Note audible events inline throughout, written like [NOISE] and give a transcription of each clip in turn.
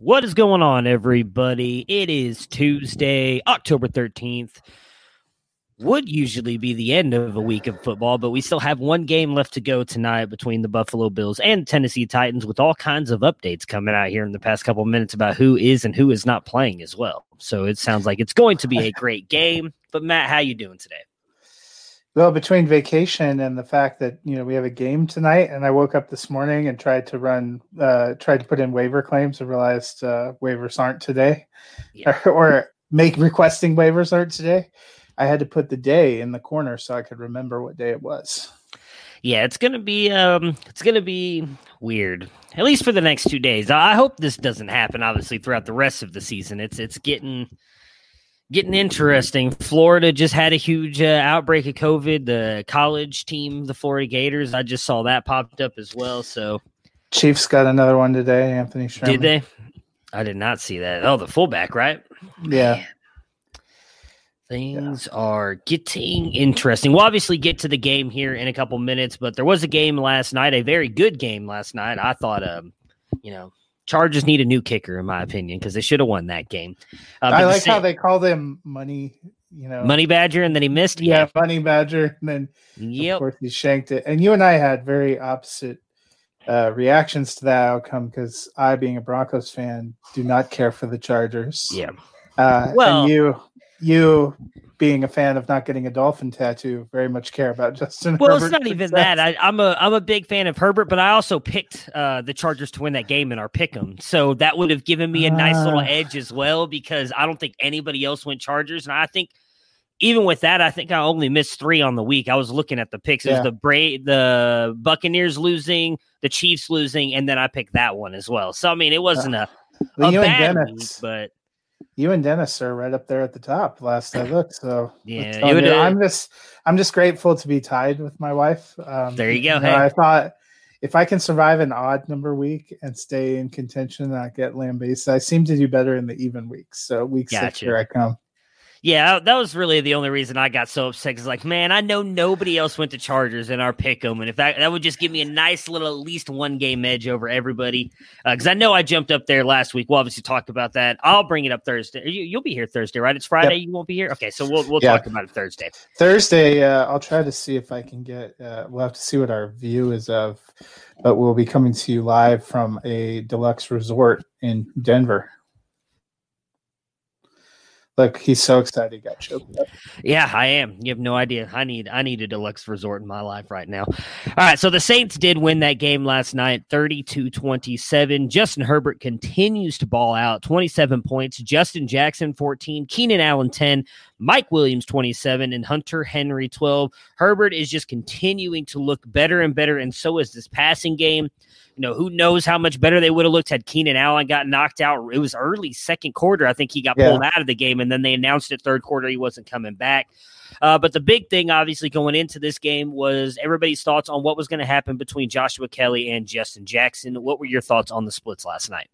What is going on, everybody? It is Tuesday, October 13th. Would usually be the end of a week of football, but we still have one game left to go tonight between the Buffalo Bills and Tennessee Titans, with all kinds of updates coming out here in the past couple of minutes about who is and who is not playing as well. So it sounds like it's going to be a great game. But Matt, how you doing today? Well, between vacation and the fact that you know we have a game tonight, and I woke up this morning and tried to run, uh, tried to put in waiver claims and realized uh, waivers aren't today, Yeah. or, [LAUGHS] or make requesting waivers aren't today. I had to put the day in the corner so I could remember what day it was. Yeah, it's gonna be um, it's gonna be weird at least for the next two days. I hope this doesn't happen. Obviously, throughout the rest of the season, it's it's getting getting interesting. Florida just had a huge uh, outbreak of COVID. The college team, the Florida Gators, I just saw that popped up as well. So Chiefs got another one today. Anthony Sherman. did they? I did not see that. Oh, the fullback, right? Yeah. Things are getting interesting. We'll obviously get to the game here in a couple minutes, but there was a game last night, a very good game last night. I thought, um, you know, Chargers need a new kicker, in my opinion, because they should have won that game. Uh, I the like how they call them money. You know, Money Badger, and then he missed. Yeah, money badger, and then Yep. of course he shanked it. And you and I had very opposite uh, reactions to that outcome because I, being a Broncos fan, do not care for the Chargers. Yeah. Uh, Well- and you, you being a fan of not getting a dolphin tattoo, very much care about [LAUGHS] Justin. Well, it's Herbert's not even success. that. I, I'm a I'm a big fan of Herbert, but I also picked uh, the Chargers to win that game in our pick'em, so that would have given me a nice little Ah. edge as well because I don't think anybody else went Chargers, and I think even with that, I think I only missed three on the week. I was looking at the picks. It was the Bra- the Buccaneers losing, the Chiefs losing, and then I picked that one as well. So I mean, it wasn't a, a you and bad week, but you and Dennis are right up there at the top. Last I looked, so [LAUGHS] Yeah, that's it all would, good. uh, I'm just, I'm just grateful to be tied with my wife. Um, There you go, know, hey. I thought if I can survive an odd number week and stay in contention, and not get lambasted. I seem to do better in the even weeks. So week six, Gotcha. here I come. Yeah, that was really the only reason I got so upset. Because, like, man, I know nobody else went to Chargers in our pick 'em, and if that that would just give me a nice little, at least one game edge over everybody. Because uh, I know I jumped up there last week. We'll obviously talk about that. I'll bring it up Thursday. You, will be here Thursday, right? It's Friday. Yep. You won't be here. Okay, so we'll we'll talk about it Thursday. Thursday, uh, I'll try to see if I can get. Uh, we'll have to see what our view is of, but we'll be coming to you live from a deluxe resort in Denver. Look, he's so excited he got choked up. Yeah, I am. You have no idea. I need I need a deluxe resort in my life right now. All right, so the Saints did win that game last night, 32-27. Justin Herbert continues to ball out, 27 points. Justin Jackson 14, Keenan Allen 10, Mike Williams 27 and Hunter Henry 12. Herbert is just continuing to look better and better and so is this passing game. You know, who knows how much better they would have looked had Keenan Allen got knocked out. It was early second quarter. I think he got yeah. pulled out of the game, and then they announced it third quarter he wasn't coming back. Uh, but the big thing, obviously, going into this game was everybody's thoughts on what was going to happen between Joshua Kelley and Justin Jackson. What were your thoughts on the splits last night?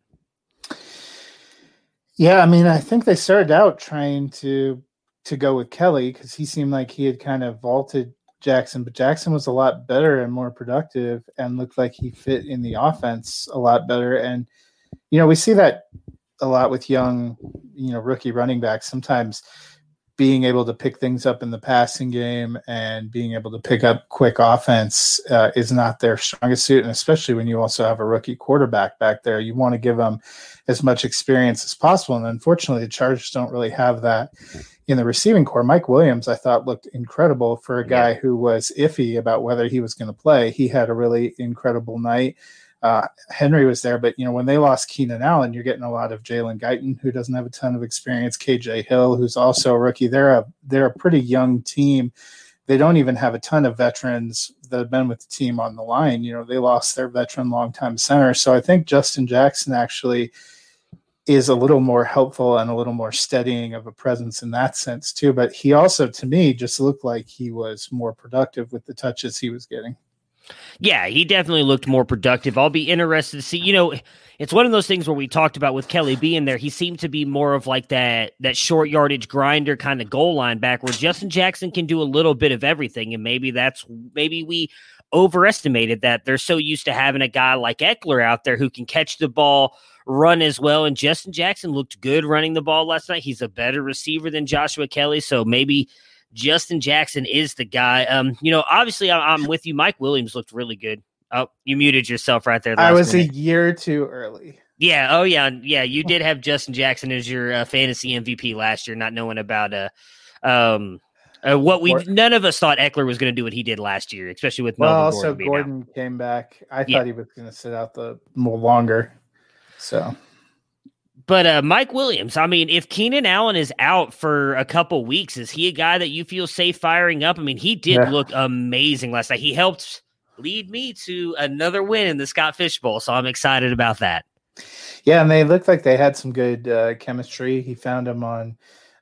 Yeah, I mean, I think they started out trying to to go with Kelley because he seemed like he had kind of vaulted Jackson, but Jackson was a lot better and more productive and looked like he fit in the offense a lot better. And, you know, we see that a lot with young, you know, rookie running backs. Sometimes being able to pick things up in the passing game and being able to pick up quick offense uh, is not their strongest suit. And especially when you also have a rookie quarterback back there, you want to give them as much experience as possible. And unfortunately, the Chargers don't really have that in the receiving corps. Mike Williams, I thought, looked incredible for a guy who was iffy about whether he was going to play. He had a really incredible night. Uh, Henry was there, but you know when they lost Keenan Allen, you're getting a lot of Jalen Guyton, who doesn't have a ton of experience. KJ Hill, who's also a rookie. They're a they're a pretty young team. They don't even have a ton of veterans that have been with the team on the line. You know they lost their veteran longtime center, so I think Justin Jackson actually is a little more helpful and a little more steadying of a presence in that sense too. But he also, to me, just looked like he was more productive with the touches he was getting. Yeah, he definitely looked more productive. I'll be interested to see. You know, it's one of those things where we talked about with Kelley being there. He seemed to be more of like that that short yardage grinder kind of goal line back, where Justin Jackson can do a little bit of everything, and maybe that's maybe we overestimated that. They're so used to having a guy like Ekeler out there who can catch the ball run as well. And Justin Jackson looked good running the ball last night. He's a better receiver than Joshua Kelley. So maybe Justin Jackson is the guy. Um, you know, obviously I'm with you. Mike Williams looked really good. Oh, you muted yourself right there. I was minute. a year too early. Yeah. Oh, yeah. Yeah. You did have Justin Jackson as your uh, fantasy MVP last year, not knowing about uh, um, uh, what we none of us thought Ekeler was going to do what he did last year, especially with well, also Gordon, Gordon came back. I yeah. thought he was going to sit out the more longer. So, but uh, Mike Williams, I mean, if Keenan Allen is out for a couple weeks, is he a guy that you feel safe firing up? I mean, he did yeah. look amazing last night. He helped lead me to another win in the Scott Fish Bowl, so I'm excited about that. Yeah, and they looked like they had some good uh, chemistry. He found him on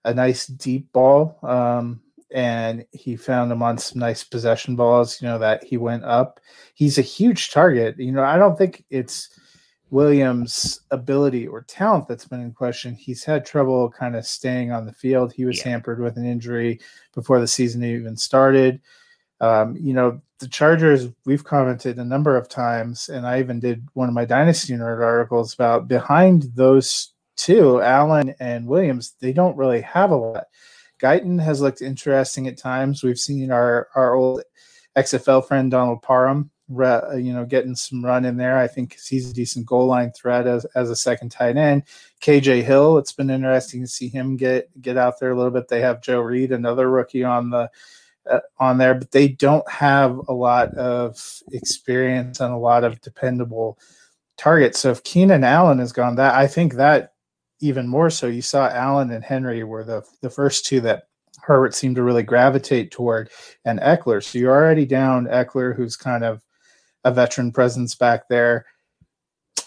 a nice deep ball, um, and he found him on some nice possession balls. You know that he went up. He's a huge target. You know, I don't think it's Williams' ability or talent that's been in question. He's had trouble kind of staying on the field. He was yeah. hampered with an injury before the season even started. Um, you know, the Chargers, we've commented a number of times, and I even did one of my Dynasty Nerd articles about behind those two, Allen and Williams, they don't really have a lot. Guyton has looked interesting at times. We've seen our, our old XFL friend Donald Parham you know, getting some run in there. I think he's a decent goal line threat as, as a second tight end. KJ Hill, it's been interesting to see him get get out there a little bit. They have Joe Reed, another rookie on the uh, on there, but they don't have a lot of experience and a lot of dependable targets. So if Keenan Allen has gone, that I think that even more so. You saw Allen and Henry were the the first two that Herbert seemed to really gravitate toward, and Ekeler. So you're already down Ekeler, who's kind of a veteran presence back there.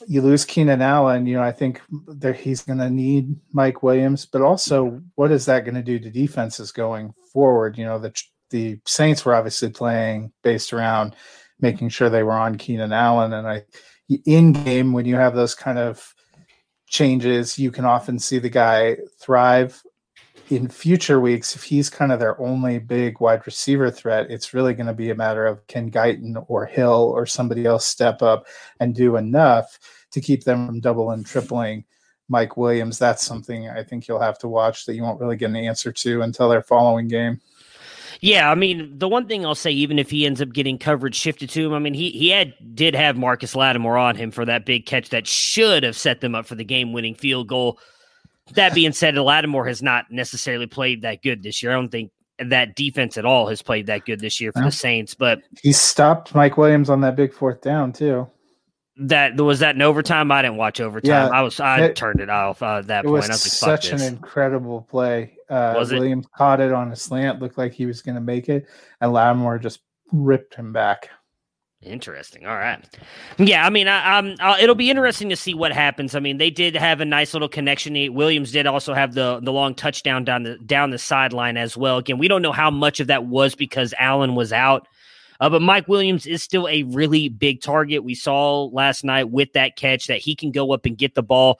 You lose Keenan Allen, you know, I think that he's going to need Mike Williams, but also what is that going to do to defenses going forward? You know, the the Saints were obviously playing based around making sure they were on Keenan Allen, and I in game when you have those kind of changes, you can often see the guy thrive in future weeks, if he's kind of their only big wide receiver threat, it's really going to be a matter of can Guyton or Hill or somebody else step up and do enough to keep them from double and tripling Mike Williams. That's something I think you'll have to watch that you won't really get an answer to until their following game. Yeah, I mean, the one thing I'll say, even if he ends up getting coverage shifted to him, I mean, he he had did have Marcus Lattimore on him for that big catch that should have set them up for the game winning field goal. That being said, Lattimore has not necessarily played that good this year. I don't think that defense at all has played that good this year for the Saints, but he stopped Mike Williams on that big fourth down too. That was that in overtime. I didn't watch overtime. Yeah, I was I it, turned it off uh, at that it point. Was, was like, such an incredible play. Uh, was it? Williams caught it on a slant, looked like he was going to make it, and Lattimore just ripped him back. Interesting. All right. Yeah, I mean, I, um, it'll be interesting to see what happens. I mean, they did have a nice little connection. Williams did also have the the long touchdown down the down the sideline as well. Again, we don't know how much of that was because Allen was out. Uh, but Mike Williams is still a really big target. We saw last night with that catch that he can go up and get the ball.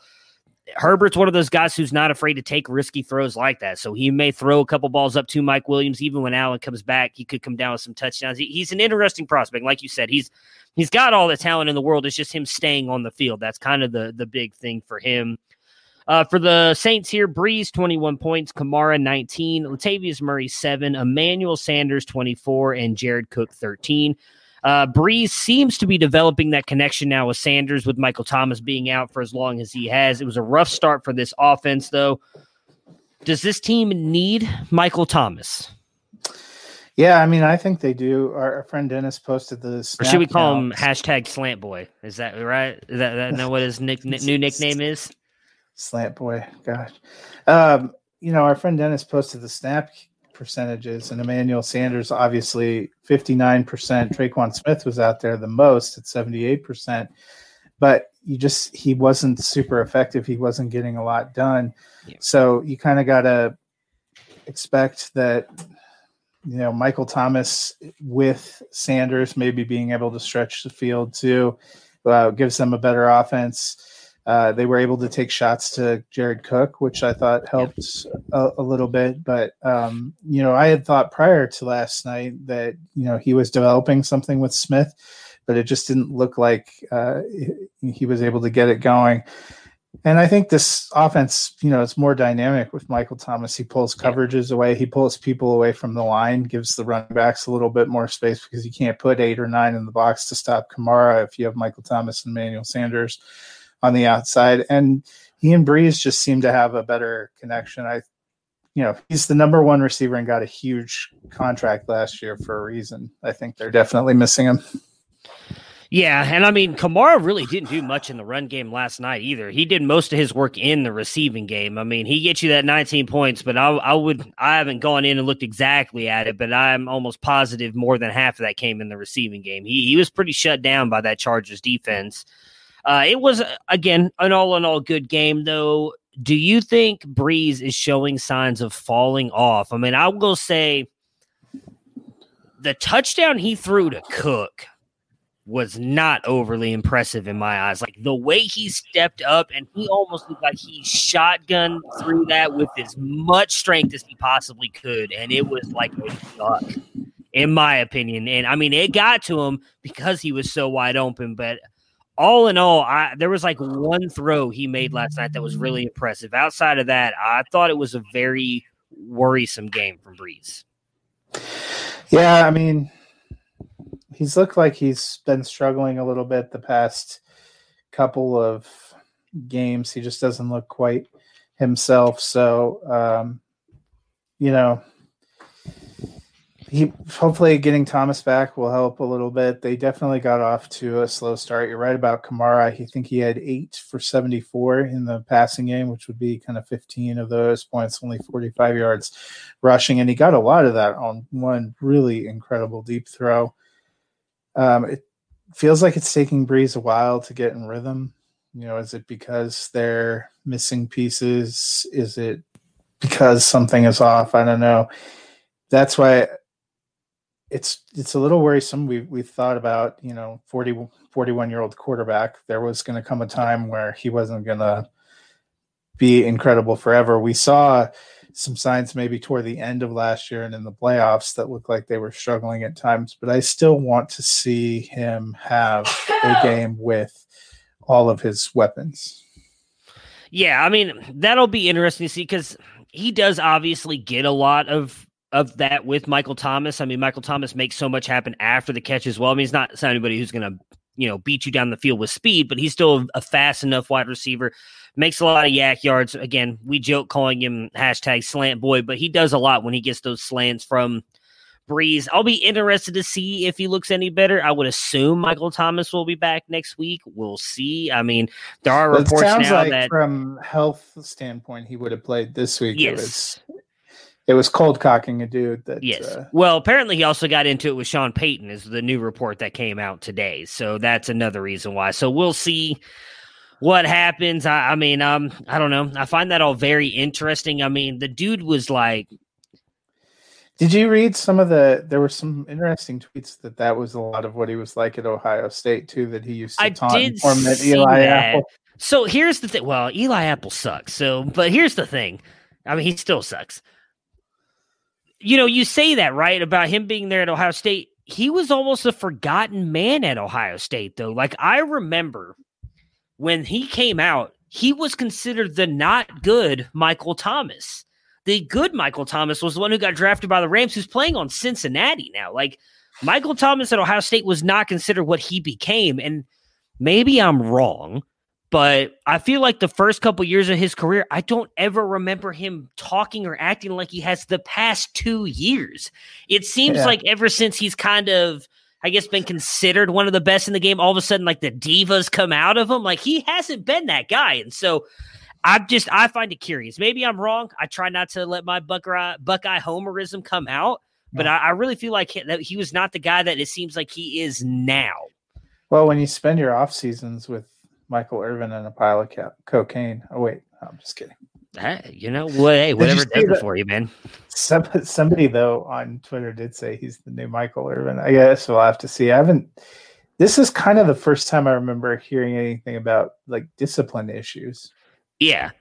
Herbert's one of those guys who's not afraid to take risky throws like that. So he may throw a couple balls up to Mike Williams. Even when Allen comes back, he could come down with some touchdowns. He, he's an interesting prospect. Like you said, he's he's got all the talent in the world. It's just him staying on the field. That's kind of the the big thing for him. Uh, for the Saints here, Brees 21 points, Kamara 19, Latavius Murray 7, Emmanuel Sanders 24, and Jared Cook 13. Uh, Brees seems to be developing that connection now with Sanders, with Michael Thomas being out for as long as he has. It was a rough start for this offense, though. Does this team need Michael Thomas? Yeah, I mean, I think they do. Our, our friend Dennis posted this. Or should we call him hashtag Slant Boy? Is that right? Is that, that know what his [LAUGHS] nick, new nickname is? Slant boy, gosh. Um, you know, our friend Dennis posted the snap percentages, and Emmanuel Sanders obviously 59%. Tre'Quan Smith was out there the most at 78%. But you just, he wasn't super effective. He wasn't getting a lot done. Yeah. So you kind of got to expect that, you know, Michael Thomas with Sanders maybe being able to stretch the field too uh, gives them a better offense uh, they were able to take shots to Jared Cook, which I thought helped a, a, little bit. But um, you know, I had thought prior to last night that you know he was developing something with Smith, but it just didn't look like uh, he was able to get it going. And I think this offense, you know, it's more dynamic with Michael Thomas. He pulls coverages away, he pulls people away from the line, gives the running backs a little bit more space because you can't put eight or nine in the box to stop Kamara if you have Michael Thomas and Manuel Sanders on the outside. And he and Brees just seem to have a better connection. I, you know, he's the number one receiver and got a huge contract last year for a reason. I think they're definitely missing him. Yeah, and I mean Kamara really didn't do much in the run game last night either. He did most of his work in the receiving game. I mean, he gets you that 19 points, but I, I would I haven't gone in and looked exactly at it, but I'm almost positive more than half of that came in the receiving game. He he was pretty shut down by that Chargers defense. Uh, it was again an all in all good game, though. Do you think Brees is showing signs of falling off? I mean, I will say the touchdown he threw to Cook was not overly impressive in my eyes. Like the way he stepped up and he almost looked like he shotgun through that with as much strength as he possibly could. And it was like a duck, in my opinion. And I mean, it got to him because he was so wide open. But all in all, I there was like one throw he made last night that was really impressive. Outside of that, I thought it was a very worrisome game from Brees. Yeah, I mean, he's looked like he's been struggling a little bit the past couple of games. He just doesn't look quite himself. So, um, you know, he hopefully getting Thomas back will help a little bit. They definitely got off to a slow start. You're right about Kamara. I think he had eight for 74 in the passing game, which would be kind of 15 of those points, only 45 yards rushing, and he got a lot of that on one really incredible deep throw. Um, it feels like it's taking Brees a while to get in rhythm. You know, is it because they're missing pieces? Is it because something is off? I don't know. That's why it's it's a little worrisome. We we thought about you know 40, 41 year old quarterback. There was going to come a time where he wasn't going to be incredible forever. We saw some signs maybe toward the end of last year and in the playoffs that looked like they were struggling at times. But I still want to see him have a [LAUGHS] game with all of his weapons. Yeah, I mean that'll be interesting to see because he does obviously get a lot of of that with Michael Thomas. I mean, Michael Thomas makes so much happen after the catch as well. I mean, he's not, it's not anybody who's going to you know beat you down the field with speed, but he's still a fast enough wide receiver. Makes a lot of YAC yards. Again, we joke calling him hashtag slant boy, but he does a lot when he gets those slants from Brees. I'll be interested to see if he looks any better. I would assume Michael Thomas will be back next week. We'll see. I mean, there are reports it sounds now like that from health standpoint, he would have played this week. Yes, was, it was cold cocking a dude that yes. uh, well, apparently he also got into it with Sean Payton, is the new report that came out today. So that's another reason why. So we'll see what happens. I, I mean, um, I don't know. I find that all very interesting. I mean, the dude was like Did you read some of the? There were some interesting tweets that that was a lot of what he was like at Ohio State too. That he used to I taunt did see Eli that. Apple. So here's the thing. Well, Eli Apple sucks. So, but here's the thing. I mean, he still sucks. You know, you say that right about him being there at Ohio State. He was almost a forgotten man at Ohio State, though. Like I remember when he came out, he was considered the not good Michael Thomas. The good Michael Thomas was the one who got drafted by the Rams, who's playing on Cincinnati now. Like Michael Thomas at Ohio State was not considered what he became. And maybe I'm wrong, but I feel like the first couple years of his career, I don't ever remember him talking or acting like he has the past two years. It seems Yeah. like ever since he's kind of, I guess, been considered one of the best in the game, all of a sudden, like the divas come out of him. Like he hasn't been that guy. And so I'm just, I find it curious. Maybe I'm wrong. I try not to let my Buckeye, Buckeye homerism come out, but I, I really feel like he, that he was not the guy that it seems like he is now. Well, when you spend your off seasons with Michael Irvin and a pile of ca- cocaine. Oh wait, I'm just kidding. Hey, you know what? Hey, whatever does it for you, man. Some, somebody though on Twitter did say he's the new Michael Irvin. I guess we'll have to see. I haven't. This is kind of the first time I remember hearing anything about like discipline issues. Yeah.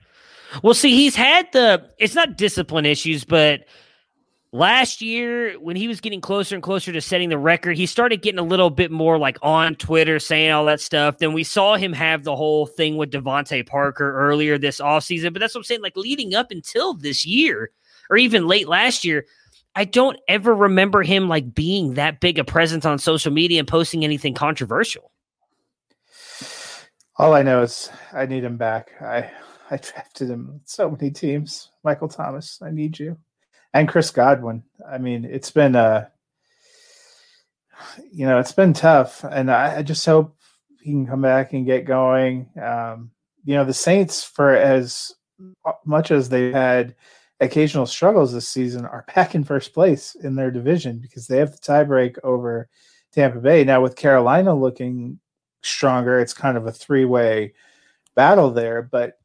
Well, see, he's had the it's not discipline issues, but last year when he was getting closer and closer to setting the record, he started getting a little bit more like on Twitter saying all that stuff. Then we saw him have the whole thing with Devontae Parker earlier this offseason. But that's what I'm saying, like leading up until this year, or even late last year. I don't ever remember him like being that big a presence on social media and posting anything controversial. All I know is I need him back. I I drafted him so many teams. Michael Thomas, I need you, and Chris Godwin. I mean, it's been uh you know, it's been tough, and I, I just hope he can come back and get going. Um, you know, the Saints, for as much as they've had occasional struggles this season, are back in first place in their division because they have the tiebreak over Tampa Bay. Now, with Carolina looking stronger, it's kind of a three way battle there. But,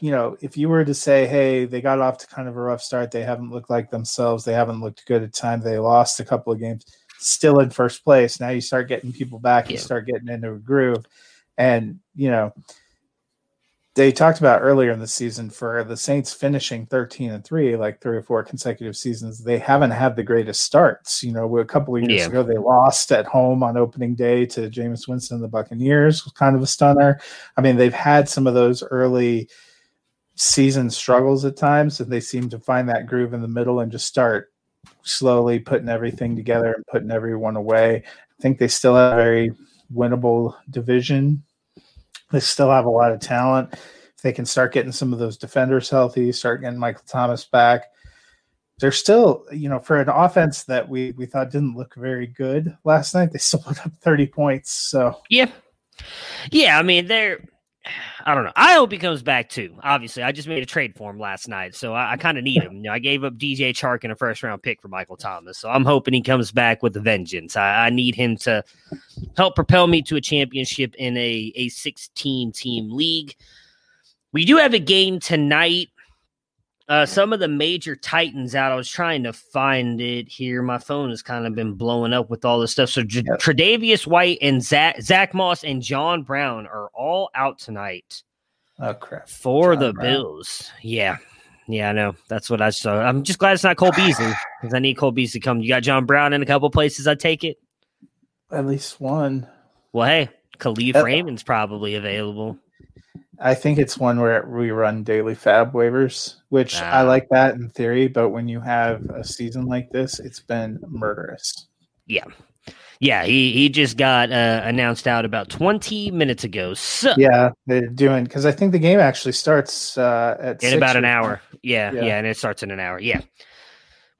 you know, if you were to say, hey, they got off to kind of a rough start, they haven't looked like themselves, they haven't looked good at times, they lost a couple of games, still in first place. Now you start getting people back, you start getting into a groove. And, you know, they talked about earlier in the season for the Saints finishing 13 and 3, like three or four consecutive seasons, they haven't had the greatest starts. You know, a couple of years Yeah. ago, they lost at home on opening day to Jameis Winston and the Buccaneers, was kind of a stunner. I mean, they've had some of those early season struggles at times, and they seem to find that groove in the middle and just start slowly putting everything together and putting everyone away. I think they still have a very winnable division. They still have a lot of talent. If they can start getting some of those defenders healthy, start getting Michael Thomas back, they're still, you know, for an offense that we we thought didn't look very good last night, they [LAUGHS] still put up 30 points. So Yeah. Yeah, I mean, they're I don't know. I hope he comes back too. Obviously, I just made a trade for him last night, so I, I kind of need him. You know, I gave up DJ Chark in a first round pick for Michael Thomas, so I'm hoping he comes back with a vengeance. I, I need him to help propel me to a championship in a a 16 team league. We do have a game tonight. Uh, some of the major titans out. I was trying to find it here. My phone has kind of been blowing up with all this stuff. So J- Yep. Tre'Davious White and Zach, Zach Moss and John Brown are all out tonight oh crap. for John the Brown. Bills. Yeah, yeah, I know. That's what I saw. I'm just glad it's not Cole Beasley [SIGHS] because I need Cole Beasley to come. You got John Brown in a couple places. I take it. At least one. Well, hey, Kalif Raymond's probably available. I think it's one where we run daily FAAB waivers, which I Ah. like that in theory, but when you have a season like this, it's been murderous. Yeah. Yeah, he, he just got uh, announced out about 20 minutes ago. So, Yeah, they're doing because I think the game actually starts uh, at in about an hour. Yeah, Yeah. yeah, and it starts in an hour. Yeah.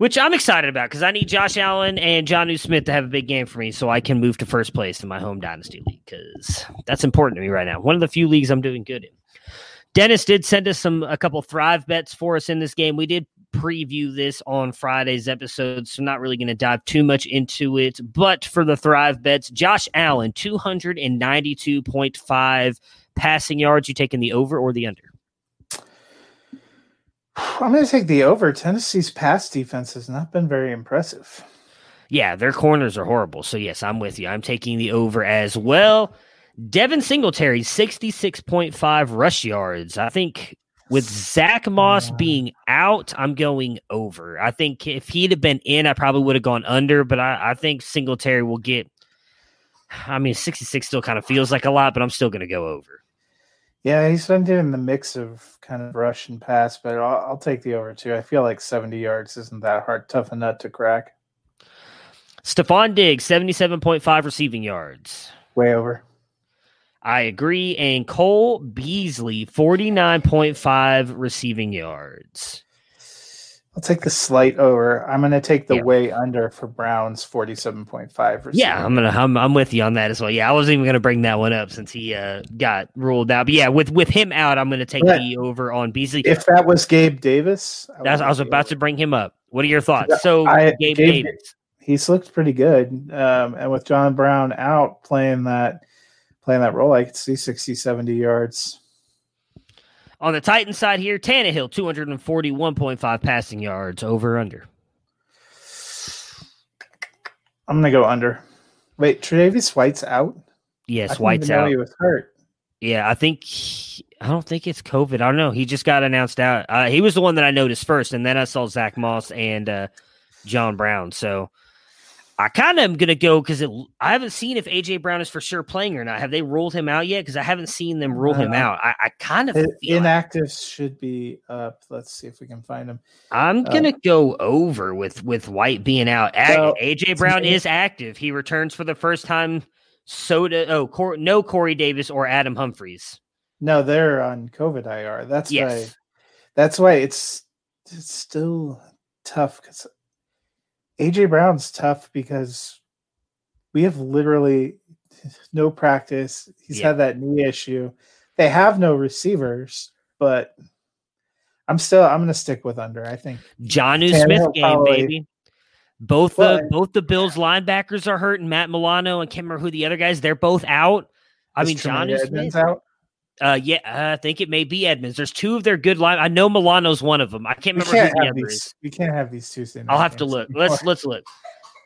Which I'm excited about because I need Josh Allen and Jonnu Smith to have a big game for me so I can move to first place in my home dynasty league because that's important to me right now. One of the few leagues I'm doing good in. Dennis did send us some a couple thrive bets for us in this game. We did preview this on Friday's episode, so I'm not really going to dive too much into it. But for the thrive bets, Josh Allen, 292.5 passing yards. You taking the over or the under? I'm going to take the over. Tennessee's pass defense has not been very impressive. Yeah, their corners are horrible. So yes, I'm with you. I'm taking the over as well. Devin Singletary, 66.5 rush yards. I think with Zach Moss being out, I'm going over. I think if he'd have been in, I probably would have gone under, but I, I think Singletary will get I mean, 66 still kind of feels like a lot, but I'm still gonna go over. Yeah, he's been doing the mix of kind of rush and pass, but I'll, I'll take the over too. I feel like 70 yards isn't that hard, tough a nut to crack. Stefon Diggs, 77.5 receiving yards. Way over. I agree. And Cole Beasley, 49.5 receiving yards. I'll take the slight over. I'm going to take the Yeah. way under for Browns 47.5. Yeah, I'm gonna I'm, I'm with you on that as well. Yeah, I wasn't even gonna bring that one up since he uh, got ruled out. But yeah, with with him out, I'm gonna take Yeah. the over on Beasley. If that was Gabe Davis, I I was about over. to bring him up. What are your thoughts? So I- Gabe Gabe- Davis. He's looked pretty good, um, and with John Brown out playing that playing that role, I could see 60, 70 yards. On the Titan side here, Tannehill, 241.5 passing yards, over under. I'm going to go under. Wait, Tre'Davious White's out. Yes, White's out. He was hurt. Yeah, I think he- I don't think it's COVID. I don't know. He just got announced out. Uh, he was the one that I noticed first, and then I saw Zach Moss and uh, John Brown. So I kind of am gonna go because I haven't seen if AJ Brown is for sure playing or not. Have they ruled him out yet? Because I haven't seen them rule him Uh, out. I, I kind of I- feel like- should be up. Let's see if we can find him. I'm uh, gonna go over with with White being out. Well, AJ Brown is active. He returns for the first time. So do, oh Cor- no Corey Davis or Adam Humphries. No, they're on COVID IR. That's why. That's why it's it's still tough because AJ Brown's tough because we have literally [LAUGHS] no practice. He's Yeah. had that knee issue. They have no receivers, but I'm still I'm gonna stick with under. I think John Tannehill Smith game, probably- baby. Both Well, the both the Bills linebackers are hurt, and Matt Milano and can't remember who the other guys. They're both out. I mean, John Edmunds Smith. out. Uh, yeah, I think it may be Edmunds. There's two of their good line. I know Milano's one of them. I can't remember can't who the other these. is. We can't have these Tuesday. I'll have to look. [LAUGHS] Let's let's look.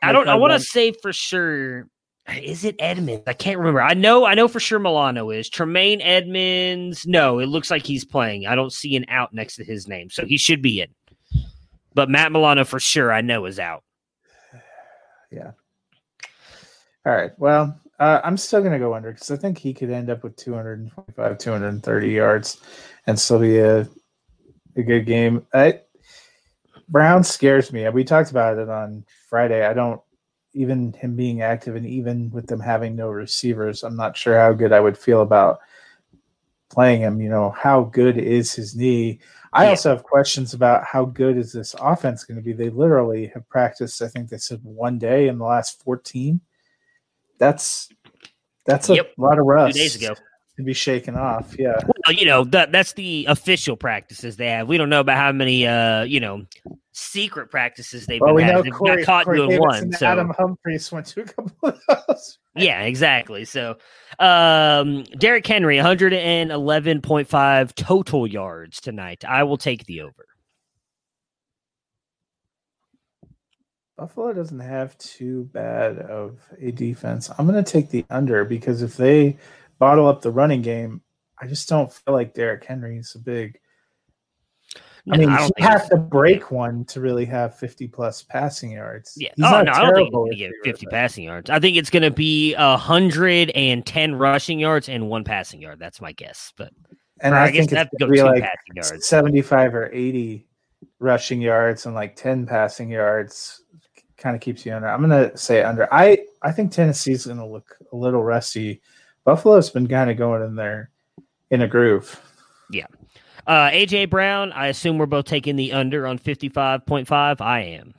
I don't. I want to say for sure. Is it Edmunds? I can't remember. I know. I know for sure Milano is Tremaine Edmunds. No, it looks like he's playing. I don't see an out next to his name, so he should be in. But Matt Milano for sure, I know is out. [SIGHS] Yeah. All right. Well, uh, I'm still going to go under because I think he could end up with 225, 230 yards and still be a, a good game. I, Brown scares me. We talked about it on Friday. I don't, even him being active and even with them having no receivers, I'm not sure how good I would feel about playing him. You know, how good is his knee? I Yeah. also have questions about how good is this offense going to be. They literally have practiced, I think they said one day in the last 14 that's that's a Yep. lot of rust. Two days ago. to be shaken off. Yeah, Well, you know that that's the official practices they have. We don't know about how many, uh, you know, secret practices they've well, been we know. They've Corey, got caught Corey doing Davis one. So Adam Humphries went to a couple of those. [LAUGHS] Yeah, exactly. So, um, Derrick Henry, 111.5 total yards tonight. I will take the over. Buffalo doesn't have too bad of a defense. I'm going to take the under because if they bottle up the running game, I just don't feel like Derrick Henry is a big. I mean, I you have to break one to really have 50 plus passing yards. Yeah. He's oh not no, I don't think gonna get 50 passing yards. I think it's gonna be hundred and ten rushing yards and one passing yard. That's my guess. But And I, I guess think that'd go gonna be like passing yards. 75 or 80 rushing yards and like 10 passing yards. Kind of keeps you under. I'm gonna say under. I I think Tennessee's gonna look a little rusty. Buffalo's been kind of going in there in a groove. Yeah. Uh AJ Brown, I assume we're both taking the under on fifty five point five. I am.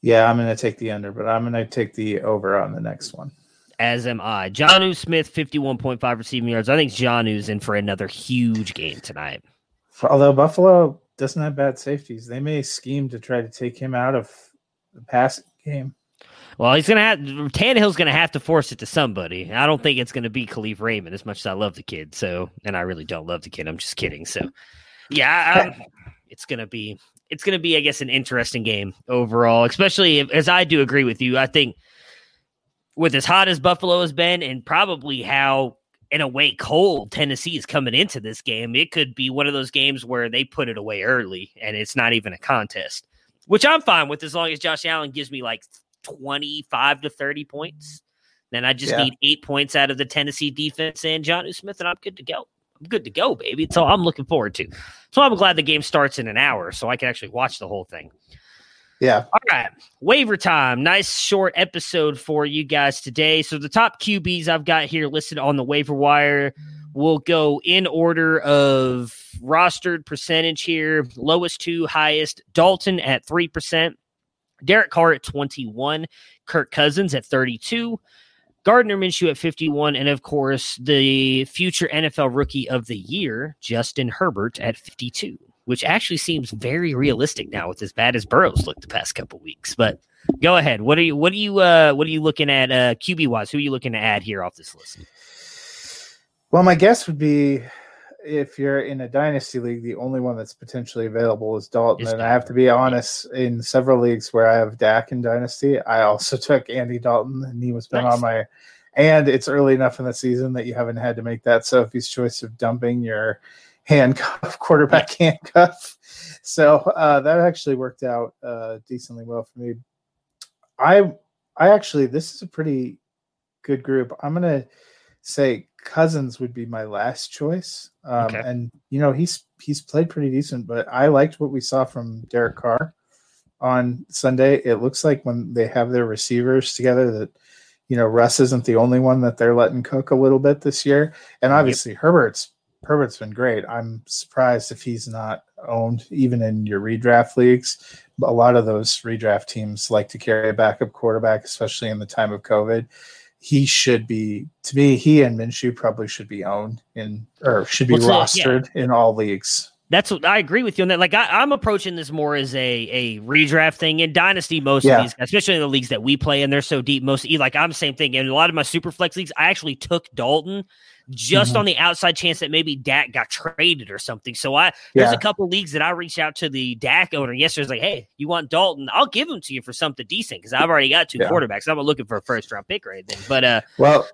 Yeah, I'm gonna take the under, but I'm gonna take the over on the next one. As am I. Jonnu Smith, fifty-one point five receiving yards. I think John's in for another huge game tonight. Although Buffalo doesn't have bad safeties, they may scheme to try to take him out of the passing game. Well, he's gonna have Tannehill's gonna have to force it to somebody. I don't think it's gonna be Kalif Raymond as much as I love the kid. So, and I really don't love the kid. I'm just kidding. So, yeah, it's gonna be it's gonna be, I guess, an interesting game overall. Especially if, as I do agree with you. I think with as hot as Buffalo has been, and probably how in a way cold Tennessee is coming into this game, it could be one of those games where they put it away early and it's not even a contest, which I'm fine with as long as Josh Allen gives me like 25 to 30 points. Then I just Yeah. need eight points out of the Tennessee defense and Johnny Smith, and I'm good to go. I'm good to go, baby. It's all I'm looking forward to. So I'm glad the game starts in an hour so I can actually watch the whole thing. Yeah, All right. Waiver time. Nice short episode for you guys today. So the top QBs I've got here listed on the waiver wire will go in order of rostered percentage here. Lowest to highest. Dalton at 3%. Derek Carr at 21. Kirk Cousins at 32. Gardner Minshew at 51. And of course, the future NFL rookie of the year, Justin Herbert at 52 which actually seems very realistic now with as bad as Burrow's looked the past couple weeks. But go ahead. What are you what are you uh what are you looking at uh QB wise? Who are you looking to add here off this list? Well, my guess would be if you're in a dynasty league, the only one that's potentially available is Dalton. And I have to be honest, in several leagues where I have Dak in dynasty, I also [LAUGHS] took Andy Dalton, and he was been Nice. on my. And it's early enough in the season that you haven't had to make that Sophie's choice of dumping your handcuff, [LAUGHS] quarterback handcuff. So uh, that actually worked out uh, decently well for me. I I actually this is a pretty good group. I'm gonna say Cousins would be my last choice. Um, Okay. And you know he's he's played pretty decent, but I liked what we saw from Derek Carr on Sunday. It looks like when they have their receivers together that you know Russ isn't the only one that they're letting cook a little bit this year. And obviously Herbert's Herbert's been great. I'm surprised if he's not owned even in your redraft leagues. A lot of those redraft teams like to carry a backup quarterback, especially in the time of COVID. He should be, to me, he and Minshew probably should be owned in or should be Well, so, yeah. rostered in all leagues. That's what I agree with you on that. Like I, I'm approaching this more as a a redraft thing in dynasty. Most Yeah. of these, especially in the leagues that we play, and they're so deep. Most like I'm same thing. In a lot of my super flex leagues, I actually took Dalton just Mhm. on the outside chance that maybe Dak got traded or something. So I there's a couple leagues that I reached out to the Dak owner yesterday. Was like, hey, you want Dalton? I'll give him to you for something decent because I've already got two Yeah. quarterbacks. I'm not looking for a first round pick or anything. But uh, Well,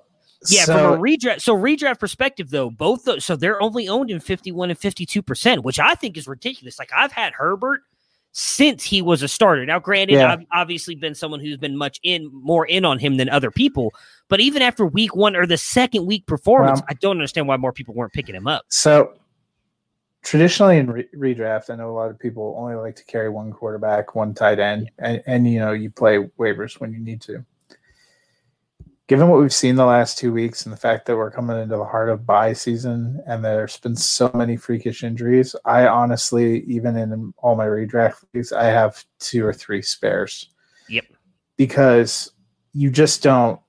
yeah, so, from a redraft. So redraft perspective, though, both those, so they're only owned in fifty-one and fifty-two percent, which I think is ridiculous. Like I've had Herbert since he was a starter. Now, granted, Yeah. I've obviously been someone who's been much in more in on him than other people. But even after week one or the second week performance, Well- I don't understand why more people weren't picking him up. So traditionally in re- redraft, I know a lot of people only like to carry one quarterback, one tight end, and, and you know you play waivers when you need to. Given what we've seen the last two weeks and the fact that we're coming into the heart of bye season and there's been so many freakish injuries, I honestly, even in all my redraft leagues, I have two or three spares. Yep. Because you just don't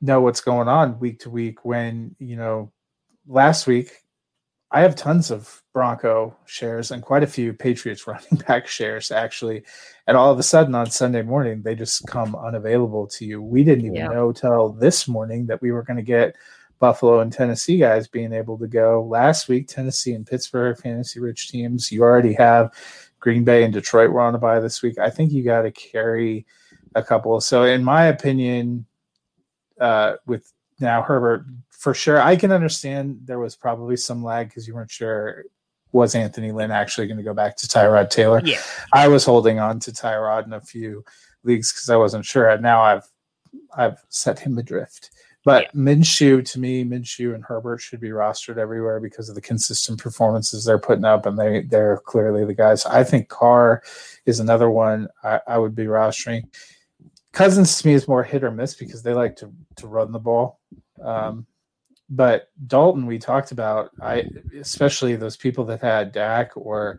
know what's going on week to week when, you know, last week I have tons of Bronco shares and quite a few Patriots [LAUGHS] running back shares actually. And all of a sudden on Sunday morning, they just come unavailable to you. We didn't even Yeah. know till this morning that we were going to get Buffalo and Tennessee guys being able to go. Last week, Tennessee and Pittsburgh, fantasy rich teams. You already have Green Bay and Detroit were on a bye this week. I think you got to carry a couple. So, in my opinion, uh, with now Herbert, for sure, I can understand there was probably some lag because you weren't sure was Anthony Lynn actually going to go back to Tyrod Taylor? Yeah. I was holding on to Tyrod in a few leagues because I wasn't sure. And now I've I've set him adrift. But Yeah. Minshew, to me, Minshew and Herbert should be rostered everywhere because of the consistent performances they're putting up, and they they're clearly the guys. I think Carr is another one I, I would be rostering. Cousins to me is more hit or miss because they like to to run the ball. Um, but Dalton, we talked about, I especially those people that had Dak or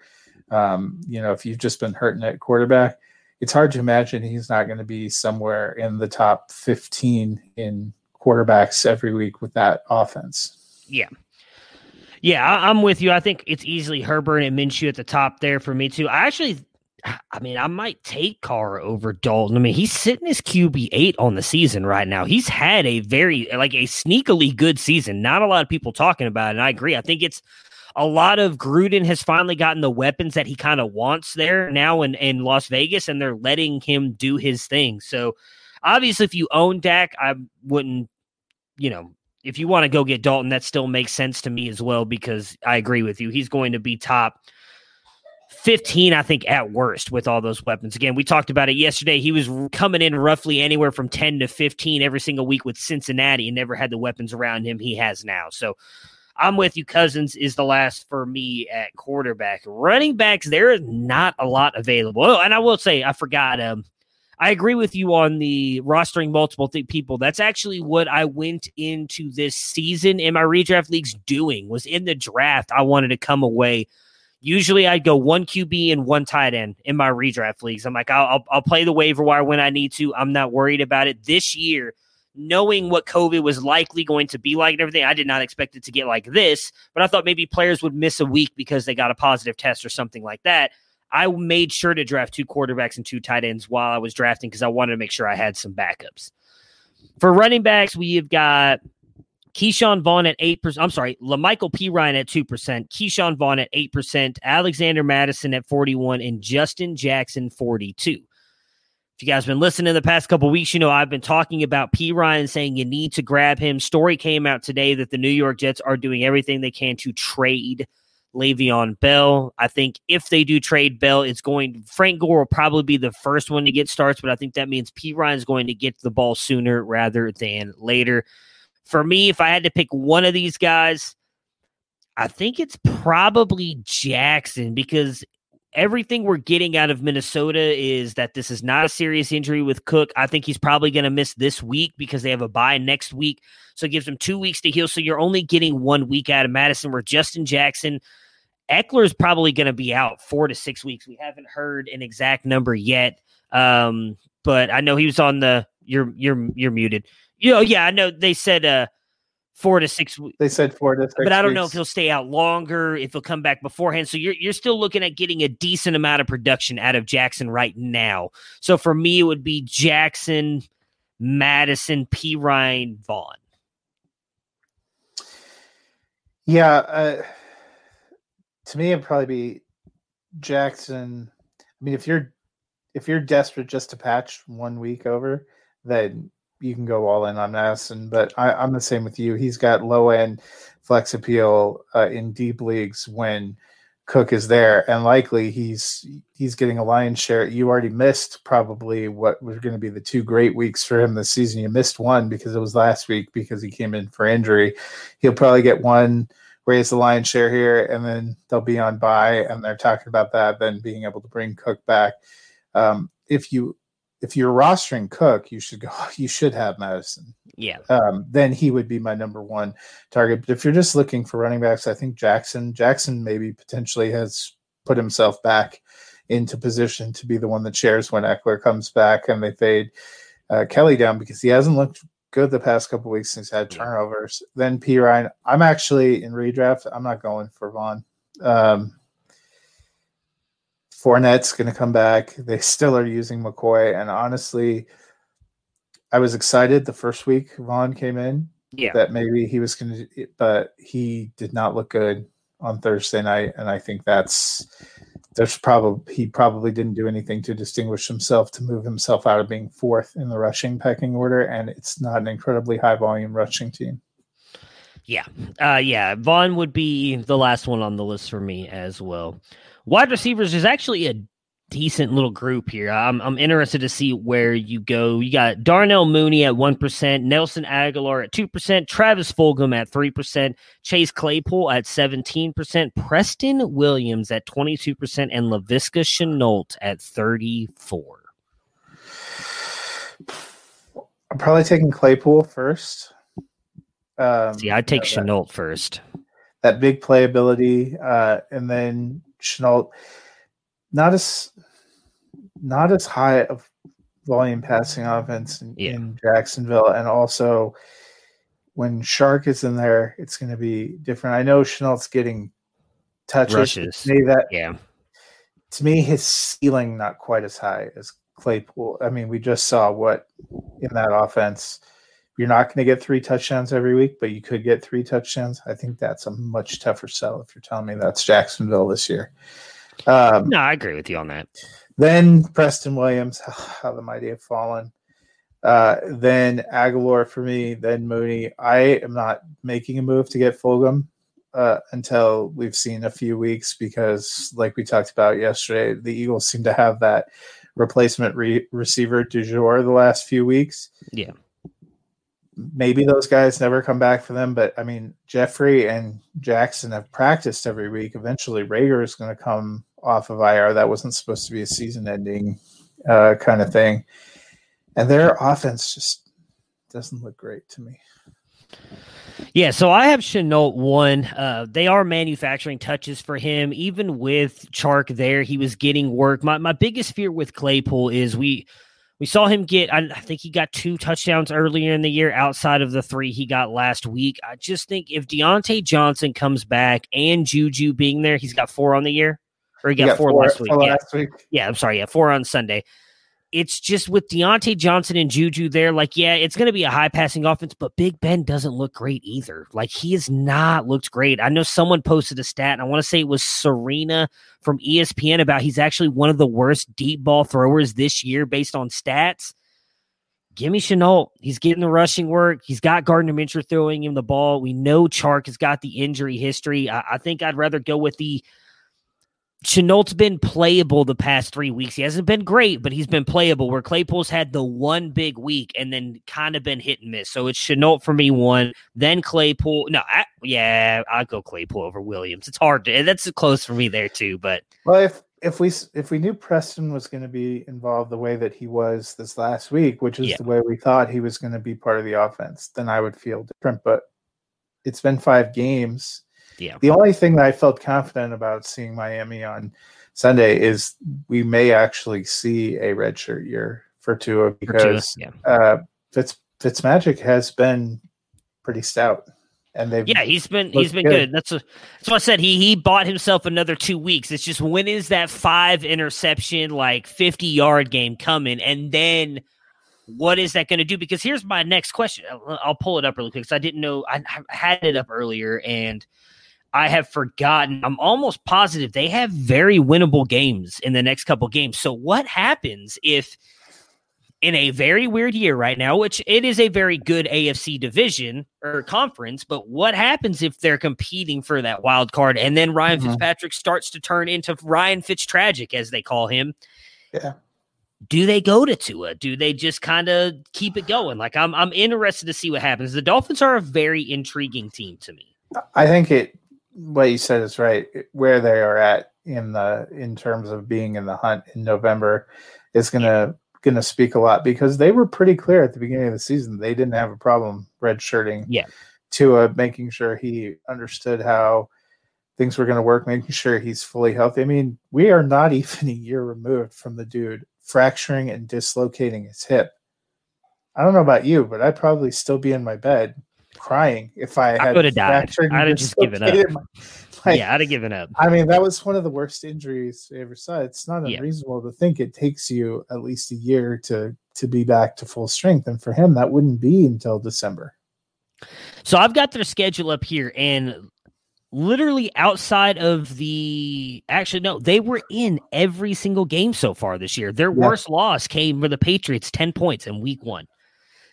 um, you know, if you've just been hurting at quarterback, it's hard to imagine he's not going to be somewhere in the top 15 in quarterbacks every week with that offense. Yeah. Yeah, I, I'm with you. I think it's easily Herbert and Minshew at the top there for me too. I actually, I mean, I might take Carr over Dalton. I mean, he's sitting his QB eight on the season right now. He's had a very like a sneakily good season. Not a lot of people talking about it. And I agree. I think it's a lot of Gruden has finally gotten the weapons that he kind of wants there now in, in Las Vegas, and they're letting him do his thing. So obviously, if you own Dak, I wouldn't, you know, if you want to go get Dalton, that still makes sense to me as well because I agree with you. He's going to be top 15, I think, at worst with all those weapons. Again, we talked about it yesterday. He was coming in roughly anywhere from 10 to 15 every single week with Cincinnati and never had the weapons around him he has now. So I'm with you. Cousins is the last for me at quarterback. Running backs, there is not a lot available. Oh, and I will say, I forgot. Um, I agree with you on the rostering multiple th- people. That's actually what I went into this season in my redraft leagues doing. Was in the draft, I wanted to come away. Usually, I'd go one QB and one tight end in my redraft leagues. I'm like, I'll, I'll, I'll play the waiver wire when I need to. I'm not worried about it this year. Knowing what COVID was likely going to be like and everything, I did not expect it to get like this. But I thought maybe players would miss a week because they got a positive test or something like that. I made sure to draft two quarterbacks and two tight ends while I was drafting because I wanted to make sure I had some backups. For running backs, we've got Ke'Shawn Vaughn at 8%. I'm sorry, La'Mical Perine at 2%, Ke'Shawn Vaughn at 8%, Alexander Mattison at 41, and Justin Jackson 42. If you guys have been listening the past couple weeks, you know I've been talking about Perine saying you need to grab him. Story came out today that the New York Jets are doing everything they can to trade Le'Veon Bell. I think if they do trade Bell, it's going Frank Gore will probably be the first one to get starts, but I think that means Perine's going to get the ball sooner rather than later. For me, if I had to pick one of these guys, I think it's probably Jackson because everything we're getting out of Minnesota is that this is not a serious injury with Cook. I think he's probably going to miss this week because they have a bye next week. So it gives him two weeks to heal. So you're only getting one week out of Mattison, where Justin Jackson, Ekeler's probably going to be out four to six weeks. We haven't heard an exact number yet. Um, but I know he was on the you're you're you're muted. You know, yeah, I know they said uh four to six weeks. They said four to six. But I don't know if he'll stay out longer, if he'll come back beforehand. So you're you're still looking at getting a decent amount of production out of Jackson right now. So for me, it would be Jackson, Mattison, P. Ryan, Vaughn. Yeah, uh, to me, it'd probably be Jackson. I mean, if you're if you're desperate just to patch one week over, then you can go all in on Mattison. But I, I'm the same with you. He's got low end flex appeal uh, in deep leagues when Cook is there, and likely he's he's getting a lion's share. You already missed probably what was going to be the two great weeks for him this season. You missed one because it was last week because he came in for injury. He'll probably get one raise the lion's share here, and then they'll be on bye, and they're talking about that. Then being able to bring Cook back. Um, if you if you're rostering Cook, you should go. [LAUGHS] You should have Mattison. Yeah. Um, then he would be my number one target. But if you're just looking for running backs, I think Jackson Jackson maybe potentially has put himself back into position to be the one that shares when Ekeler comes back and they fade uh, Kelley down because he hasn't looked good the past couple weeks since he's had turnovers. Then Perine, I'm actually in redraft. I'm not going for Vaughn. Um, Fournette's going to come back. They [LAUGHS] still are using McCoy, and honestly, I was excited the first week Vaughn came in Yeah. that maybe he was going to, but he did not look good on Thursday night, and I think that's there's probably he probably didn't do anything to distinguish himself to move himself out of being fourth in the rushing pecking order, and it's not an incredibly high volume rushing team. Yeah. Uh, yeah. Vaughn would be the last one on the list for me as well. Wide receivers is actually a decent little group here. I'm, I'm interested to see where you go. You got Darnell Mooney at 1%, Nelson Agholor at 2%, Travis Fulgham at 3%, Chase Claypool at 17%, Preston Williams at 22%, and Laviska Shenault at 34 I'm probably taking Claypool first. Um, See, I'd take you know, Shenault first. That big playability, uh, and then Shenault, not as not as high of volume passing offense in, yeah. in Jacksonville, and also when Chark is in there, it's going to be different. I know Shenault's getting touches. Rushes. To me, that yeah. To me, his ceiling not quite as high as Claypool. I mean, we just saw what in that offense. You're not going to get three touchdowns every week, but you could get three touchdowns. I think that's a much tougher sell if you're telling me that's Jacksonville this year. Um, no, I agree with you on that. Then Preston Williams, [SIGHS] how the mighty have fallen. Uh, then Agholor for me, then Mooney. I am not making a move to get Fulgham uh, until we've seen a few weeks because, like we talked about yesterday, the Eagles seem to have that replacement re- receiver du jour the last few weeks. Yeah. Maybe those guys never come back for them, but I mean, Jeffery and Jackson have practiced every week. Eventually, Reagor is going to come off of IR. That wasn't supposed to be a season ending uh, kind of thing. And their offense just doesn't look great to me. Yeah, so I have Shenault one. Uh, they are manufacturing touches for him. Even with Chark there, he was getting work. My my biggest fear with Claypool is we we saw him get. I, I think he got two touchdowns earlier in the year, outside of the three he got last week. I just think if Diontae Johnson comes back and Juju being there, he's got four on the year, or he got, he got four, four, last week. Four yeah. last week. Yeah, I'm sorry. Yeah, four on Sunday it's just with Diontae Johnson and Juju there, like, yeah, it's going to be a high passing offense, but Big Ben doesn't look great either. Like, he has not looked great. I know someone posted a stat, and I want to say it was Serena from ESPN about he's actually one of the worst deep ball throwers this year based on stats. Give me Shenault. He's getting the rushing work. He's got Gardner Minshew throwing him the ball. We know Chark has got the injury history. I, I think I'd rather go with the Shenault's been playable the past three weeks. He hasn't been great, but he's been playable. Where Claypool's had the one big week and then kind of been hit and miss. So it's Shenault for me one, then Claypool. No, I, yeah, I'll go Claypool over Williams. It's hard to. That's close for me there too. But well, if if we if we knew Preston was going to be involved the way that he was this last week, which is yeah. the way we thought he was going to be part of the offense, then I would feel different. But it's been five games yeah. The only thing that I felt confident about seeing Miami on Sunday is we may actually see a redshirt year for Tua because for Tua, yeah. uh, Fitz Fitzmagic has been pretty stout. And they've yeah, he's been he's been good. good. That's a, that's what I said. He he bought himself another two weeks. It's just when is that five interception like fifty yard game coming, and then what is that going to do? Because here's my next question. I'll, I'll pull it up really quick because I didn't know I, I had it up earlier and I have forgotten. I'm almost positive they have very winnable games in the next couple games. So what happens if in a very weird year right now, which it is a very good AFC division or conference, but what happens if they're competing for that wild card and then Ryan mm-hmm. Fitzpatrick starts to turn into Ryan Fitztragic as they call him? Yeah. Do they go to Tua? Do they just kind of keep it going? Like I'm I'm interested to see what happens. The Dolphins are a very intriguing team to me. I think it what you said is right. Eh, where they are at in the in terms of being in the hunt in November is gonna gonna speak a lot because they were pretty clear at the beginning of the season they didn't have a problem redshirting. Yeah. Tua making sure he understood how things were going to work, making sure he's fully healthy. I mean, we are not [LAUGHS] even a year removed from the dude fracturing and dislocating his hip. I don't know about you, but I'd probably still be in my bed crying if I had. I would have died. I'd have just given up. [LAUGHS] Like, yeah, I'd have given up. I mean, that was one of the worst injuries I ever saw. It's not unreasonable yeah. to think it takes you at least a year to to be back to full strength, and for him, that wouldn't be until December. So I've got their schedule up here, and literally outside of the actually no they were in every single game so far this year their yeah. worst loss came for the patriots 10 points in week one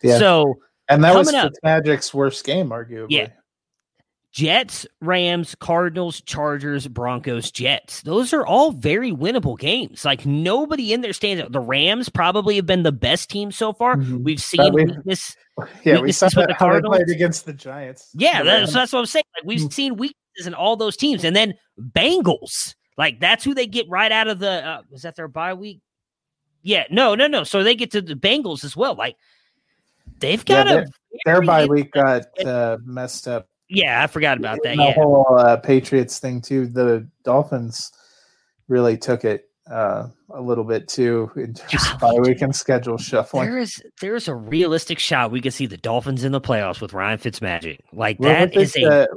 yeah. so and that was Magic's worst game, arguably. Yeah. Jets, Rams, Cardinals, Chargers, Broncos, Jets. Those are all very winnable games. Like nobody in there stands out. The Rams probably have been the best team so far. Mhm. We've seen we- weakness. [LAUGHS] Yeah, we saw that the Cardinals. played against the Giants. Yeah, that's, Rams. that's what I'm saying. Like we've Mm. seen weaknesses in all those teams, and then Bengals. Like that's who they get right out of the. Uh, was that their bye week? Yeah, no, no, no. So they get to the Bengals as well. Like they've Yeah, got a Their bye week got uh, messed up. Yeah, I forgot about that. the Yeah, whole uh, Patriots thing too. The Dolphins really took it uh, a little bit too in terms of bye week and schedule shuffling. there is there is a realistic shot we could see the Dolphins in the playoffs with Ryan Fitzmagic. Like that was a.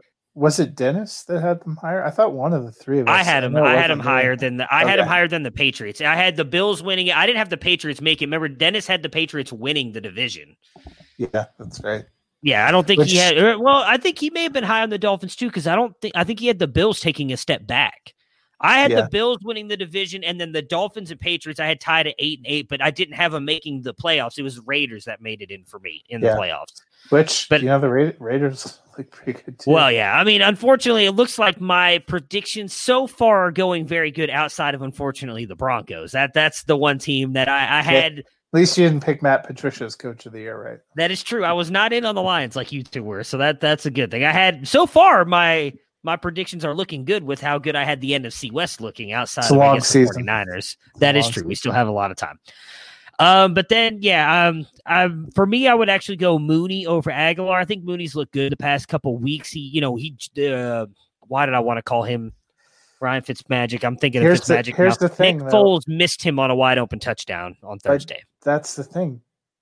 was it Dennis that had them higher? I thought one of the three of us. I had him. it I had him higher than the. I had him higher than the Patriots. I had the Bills winning it. I didn't have the Patriots make it. Remember, Dennis had the Patriots winning the division. Yeah, that's right. Yeah, I don't think Which- he had. er, Well, I think he may have been high on the Dolphins too, because I don't think I think he had the Bills taking a step back. I had Yeah. the Bills winning the division, and then the Dolphins and Patriots. I had tied at eight and eight, but I didn't have them making the playoffs. It was Raiders that made it in for me in Yeah. the playoffs. Which, But- you know, the Ra- Raiders [LAUGHS] look pretty good too. Well, yeah. I mean, unfortunately, it looks like my predictions so far are going very good. Outside of unfortunately the Broncos, that that's the one team that I, I had. At least you didn't pick Matt Patricia as coach of the year, right? That is true. I was not in on the Lions like you two were, so that that's a good thing. I had so far my my predictions are looking good with how good I had the NFC West looking outside It's a of guess, season. the 49ers. That is true. We still have a lot of time. Um, but then yeah, um, um, for me, I would actually go Mooney over Agholor. I think Mooney's looked good the past couple weeks. He, you know, he. Uh, why did I want to call him Ryan Fitzmagic? I'm thinking Here's of the- Fitzmagic. here's now. the thing, Nick though. Foles missed him on a wide open touchdown on Thursday. That's the thing.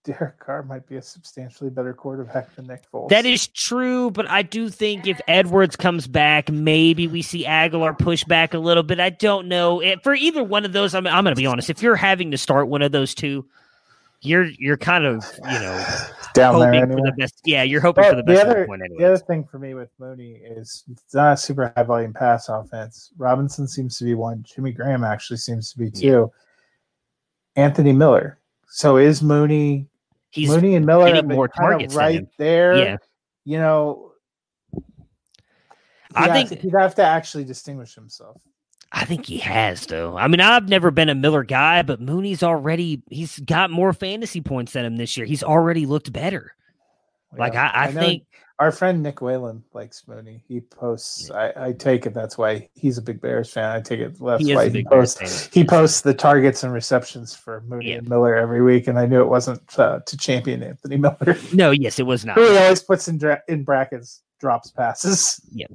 Derek Carr might be a substantially better quarterback than Nick Foles. That is true, but I do think if Edwards comes back, maybe we see Agholor push back a little bit. I don't know. Eh, for either one of those, I'm, I'm going to be honest. If you're having to start one of those two, you're you're kind of you know [SIGHS] down there hoping anyway. for the best. Yeah, you're hoping But for the the best other, point anyway. the other thing for me with Mooney is it's not a super high volume pass offense. Robinson seems to be one. Jimmy Graham actually seems to be two. Anthony Miller. So is Mooney He's Mooney and Miller getting more targets right there? yeah. You know, I have think- he'd have to actually distinguish himself. I think he has though. I mean, I've never been a Miller guy, but Mooney's already he's got more fantasy points than him this year. He's already looked better. Like Yeah. I, I, know think our friend Nick Whalen likes Mooney. He posts. I, I take it that's why he's a big Bears fan. I take it that's He why he posts. He posts the targets and receptions for Mooney Yeah. and Miller every week, and I knew it wasn't uh, to champion Anthony [LAUGHS] Miller. no, yes, it was not. Who he always puts in dra- in brackets drops passes. Yeah.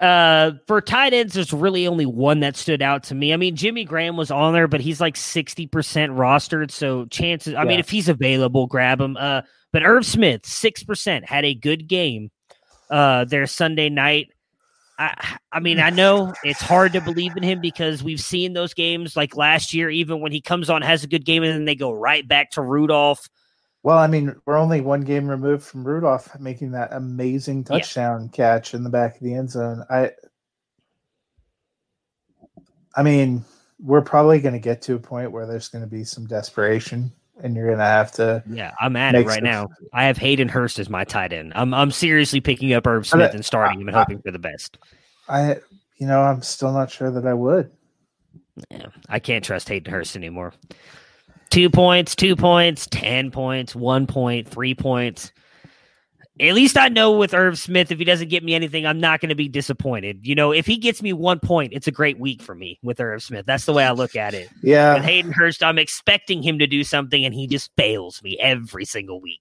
Uh, for tight ends, there's really only one that stood out to me. I mean, Jimmy Graham was on there, but he's like 60% rostered. So chances, I mean, if he's available, grab him. Uh, but Irv Smith, 6%, had a good game uh, there Sunday night. I, I mean, I know it's hard to believe in him because we've seen those games like last year, even when he comes on, has a good game, and then they go right back to Rudolph. Well, I mean, we're only one game removed from Rudolph making that amazing Yeah. touchdown catch in the back of the end zone. I, I mean, we're probably going to get to a point where there's going to be some desperation, and you're going to have to. Yeah, I'm at it right sense. now. I have Hayden Hurst as my tight end. I'm I'm seriously picking up Irv But, Smith and starting him and hoping for the best. I, you know, I'm still not sure that I would. Yeah, I can't trust Hayden Hurst anymore. Two points, two points, ten points, one point, three points. At least I know with Irv Smith, if he doesn't get me anything, I'm not going to be disappointed. You know, if he gets me one point, it's a great week for me with Irv Smith. That's the way I look at it. Yeah. With Hayden Hurst, I'm expecting him to do something, and he just fails me every single week.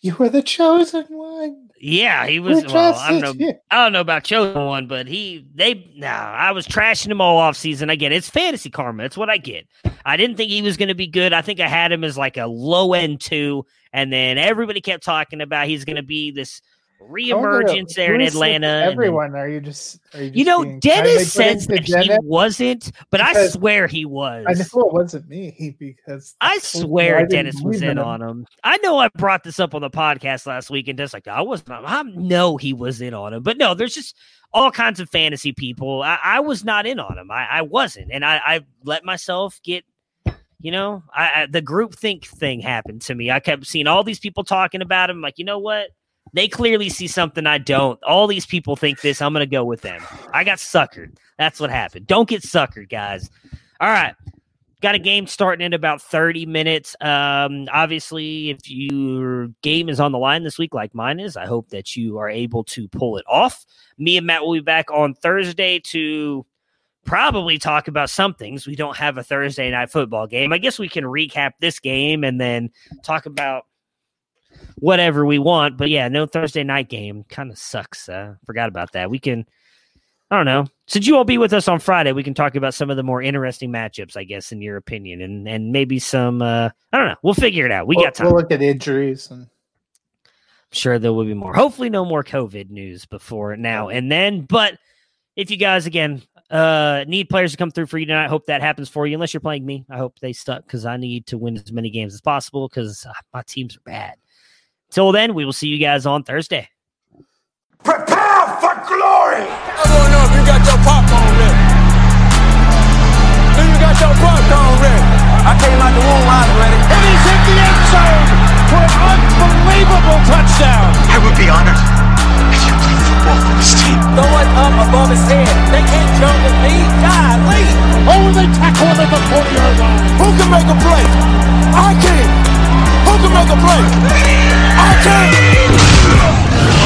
you were the chosen one. Yeah, he was. Well, I don't know. I don't know about chosen one, but he they nah, I was trashing him all off season. I get it. it's fantasy karma. It's what I get. I didn't think he was going to be good. I think I had him as like a low end two, and then everybody kept talking about he's going to be this I reemergence there in Atlanta. and then- Everyone, are you just? Are you, you know, being Dennis says that he wasn't, but I swear he was. I know it wasn't me because I swear didn't Dennis was in him. on him. I know I brought this up on the podcast last week, and just like I wasn't. I know he was in on him, but no, there's just all kinds of fantasy people. I, I was not in on him. I, I wasn't, and I, I let myself get. You know, I, I the group think thing happened to me. I kept seeing all these people talking about him. Like, you know what? They clearly see something I don't. All these people think this. I'm going to go with them. I got suckered. That's what happened. Don't get suckered, guys. All right. Got a game starting in about 30 minutes. Um, obviously, if your game is on the line this week, like mine is, I hope that you are able to pull it off. Me and Matt will be back on Thursday to probably talk about some things. We don't have a Thursday night football game. I guess we can recap this game and then talk about whatever we want. But yeah, no Thursday night game kind of sucks. Uh, forgot about that. We can, I don't know. Since you all be with us on Friday, we can talk about some of the more interesting matchups, I guess, in your opinion, and and maybe some. Uh, I don't know. We'll figure it out. We we'll, got time. We'll look at injuries and. I'm sure there will be more. Hopefully, no more COVID news before now and then. But if you guys again uh need players to come through for you tonight, I hope that happens for you. Unless you're playing me, I hope they stuck because I need to win as many games as possible because uh, my teams are bad. Till then, we will see you guys on Thursday. Prepare for glory! I don't know if you got your popcorn ready. Do you got your popcorn ready? I came out the womb, I ready. And he's hit the end zone for an unbelievable Throw it up above his head. They can't jump with me. God, wait. Only tackle them the 40 yard line. Who can make a play? I can. Who can make a play? I can.